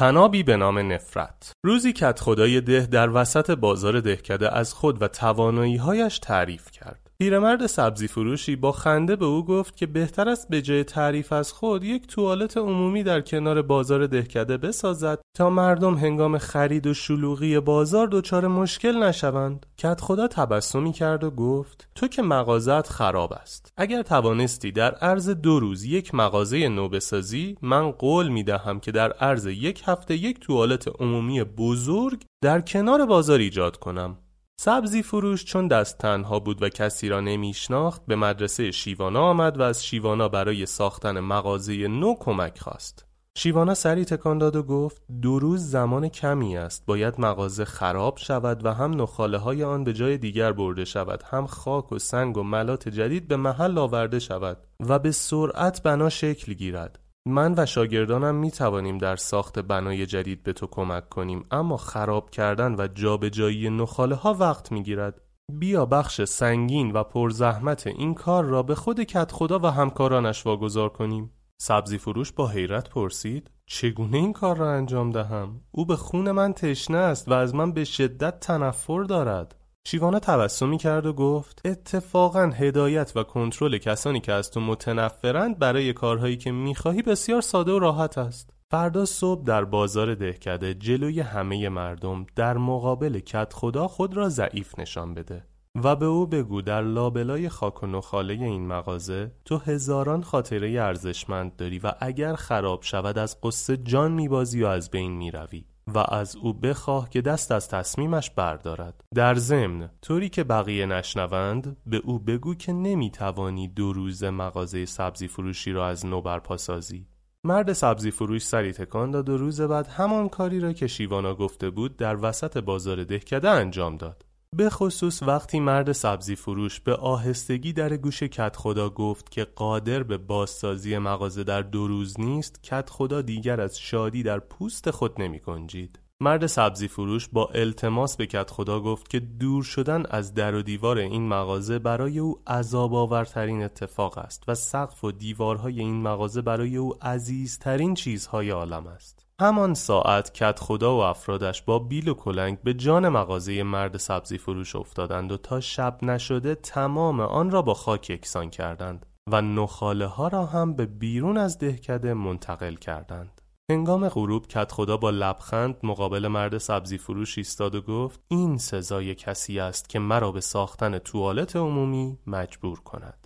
تنابی به نام نفرت. روزی کت خدای ده در وسط بازار دهکده از خود و تواناییهایش تعریف کرد. پیرمرد سبزی فروشی با خنده به او گفت که بهتر است به جای تعریف از خود یک توالت عمومی در کنار بازار دهکده بسازد تا مردم هنگام خرید و شلوغی بازار دچار مشکل نشوند. کت خدا تبسمی کرد و گفت تو که مغازت خراب است. اگر توانستی در عرض دو روز یک مغازه نو بسازی من قول می دهم که در عرض یک هفته یک توالت عمومی بزرگ در کنار بازار ایجاد کنم. سبزی فروش چون دست تنها بود و کسی را نمیشناخت به مدرسه شیوانا آمد و از شیوانا برای ساختن مغازه نو کمک خواست. شیوانا سری تکان داد و گفت دو روز زمان کمی است باید مغازه خراب شود و هم نخاله های آن به جای دیگر برده شود هم خاک و سنگ و ملات جدید به محل آورده شود و به سرعت بنا شکل گیرد من و شاگردانم می توانیم در ساخت بنای جدید به تو کمک کنیم اما خراب کردن و جابجایی نخاله ها وقت می گیرد. بیا بخش سنگین و پرزحمت این کار را به خود کت خدا و همکارانش واگذار کنیم. سبزی فروش با حیرت پرسید چگونه این کار را انجام دهم؟ او به خون من تشنه است و از من به شدت تنفر دارد. شیوانا تبسمی کرد و گفت اتفاقا هدایت و کنترل کسانی که از تو متنفرند برای کارهایی که می‌خواهی بسیار ساده و راحت است. فردا صبح در بازار دهکده جلوی همه مردم در مقابل کت خدا خود را ضعیف نشان بده و به او بگو در لابلای خاک و نخاله این مغازه تو هزاران خاطره ارزشمند داری و اگر خراب شود از قصه جان میبازی و از بین می‌روی. و از او بخواه که دست از تصمیمش بردارد. در ضمن طوری که بقیه نشنوند به او بگو که نمی‌توانی دو روز مغازه سبزی فروشی را از نو برپا سازی. مرد سبزی فروش سری تکان داد و روز بعد همان کاری را که شیوانا گفته بود در وسط بازار دهکده انجام داد. به خصوص وقتی مرد سبزی فروش به آهستگی در گوش کت خدا گفت که قادر به بازسازی مغازه در دو روز نیست کت خدا دیگر از شادی در پوست خود نمی کنجید. مرد سبزی فروش با التماس به کت خدا گفت که دور شدن از در و دیوار این مغازه برای او عذاب آورترین اتفاق است و سقف و دیوارهای این مغازه برای او عزیزترین چیزهای عالم است. همان ساعت کت خدا و افرادش با بیل و کلنگ به جان مغازه مرد سبزی فروش افتادند و تا شب نشده تمام آن را با خاک یکسان کردند و نخاله ها را هم به بیرون از دهکده منتقل کردند. هنگام غروب کت خدا با لبخند مقابل مرد سبزی فروش ایستاد و گفت این سزای کسی است که مرا به ساختن توالت عمومی مجبور کند.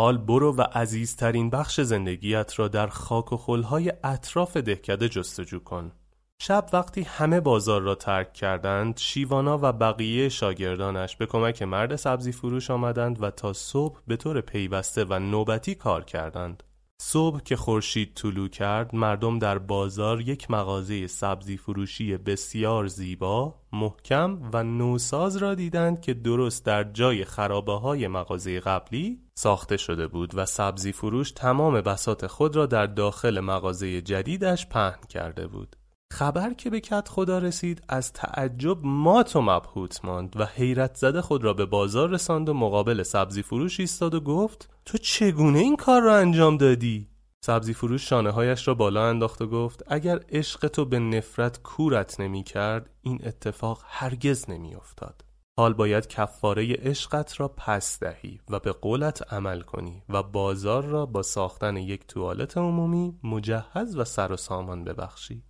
حال برو و عزیزترین بخش زندگیت را در خاک و خلهای اطراف دهکده جستجو کن. شب وقتی همه بازار را ترک کردند شیوانا و بقیه شاگردانش به کمک مرد سبزی فروش آمدند و تا صبح به طور پیوسته و نوبتی کار کردند. صبح که خورشید طلوع کرد مردم در بازار یک مغازه سبزی فروشی بسیار زیبا، محکم و نوساز را دیدند که درست در جای خرابه های مغازه قبلی ساخته شده بود و سبزی فروش تمام بسات خود را در داخل مغازه جدیدش پهن کرده بود. خبر که به کت خدا رسید از تعجب مات و مبهوت ماند و حیرت زده خود را به بازار رساند و مقابل سبزی فروش ایستاد و گفت تو چگونه این کار را انجام دادی؟ سبزی فروش شانه هایش را بالا انداخت و گفت اگر عشق تو به نفرت کورت نمی کرد این اتفاق هرگز نمی افتاد. حال باید کفاره عشقت را پس دهی و به قولت عمل کنی و بازار را با ساختن یک توالت عمومی مجهز و سر و سامان ببخشی.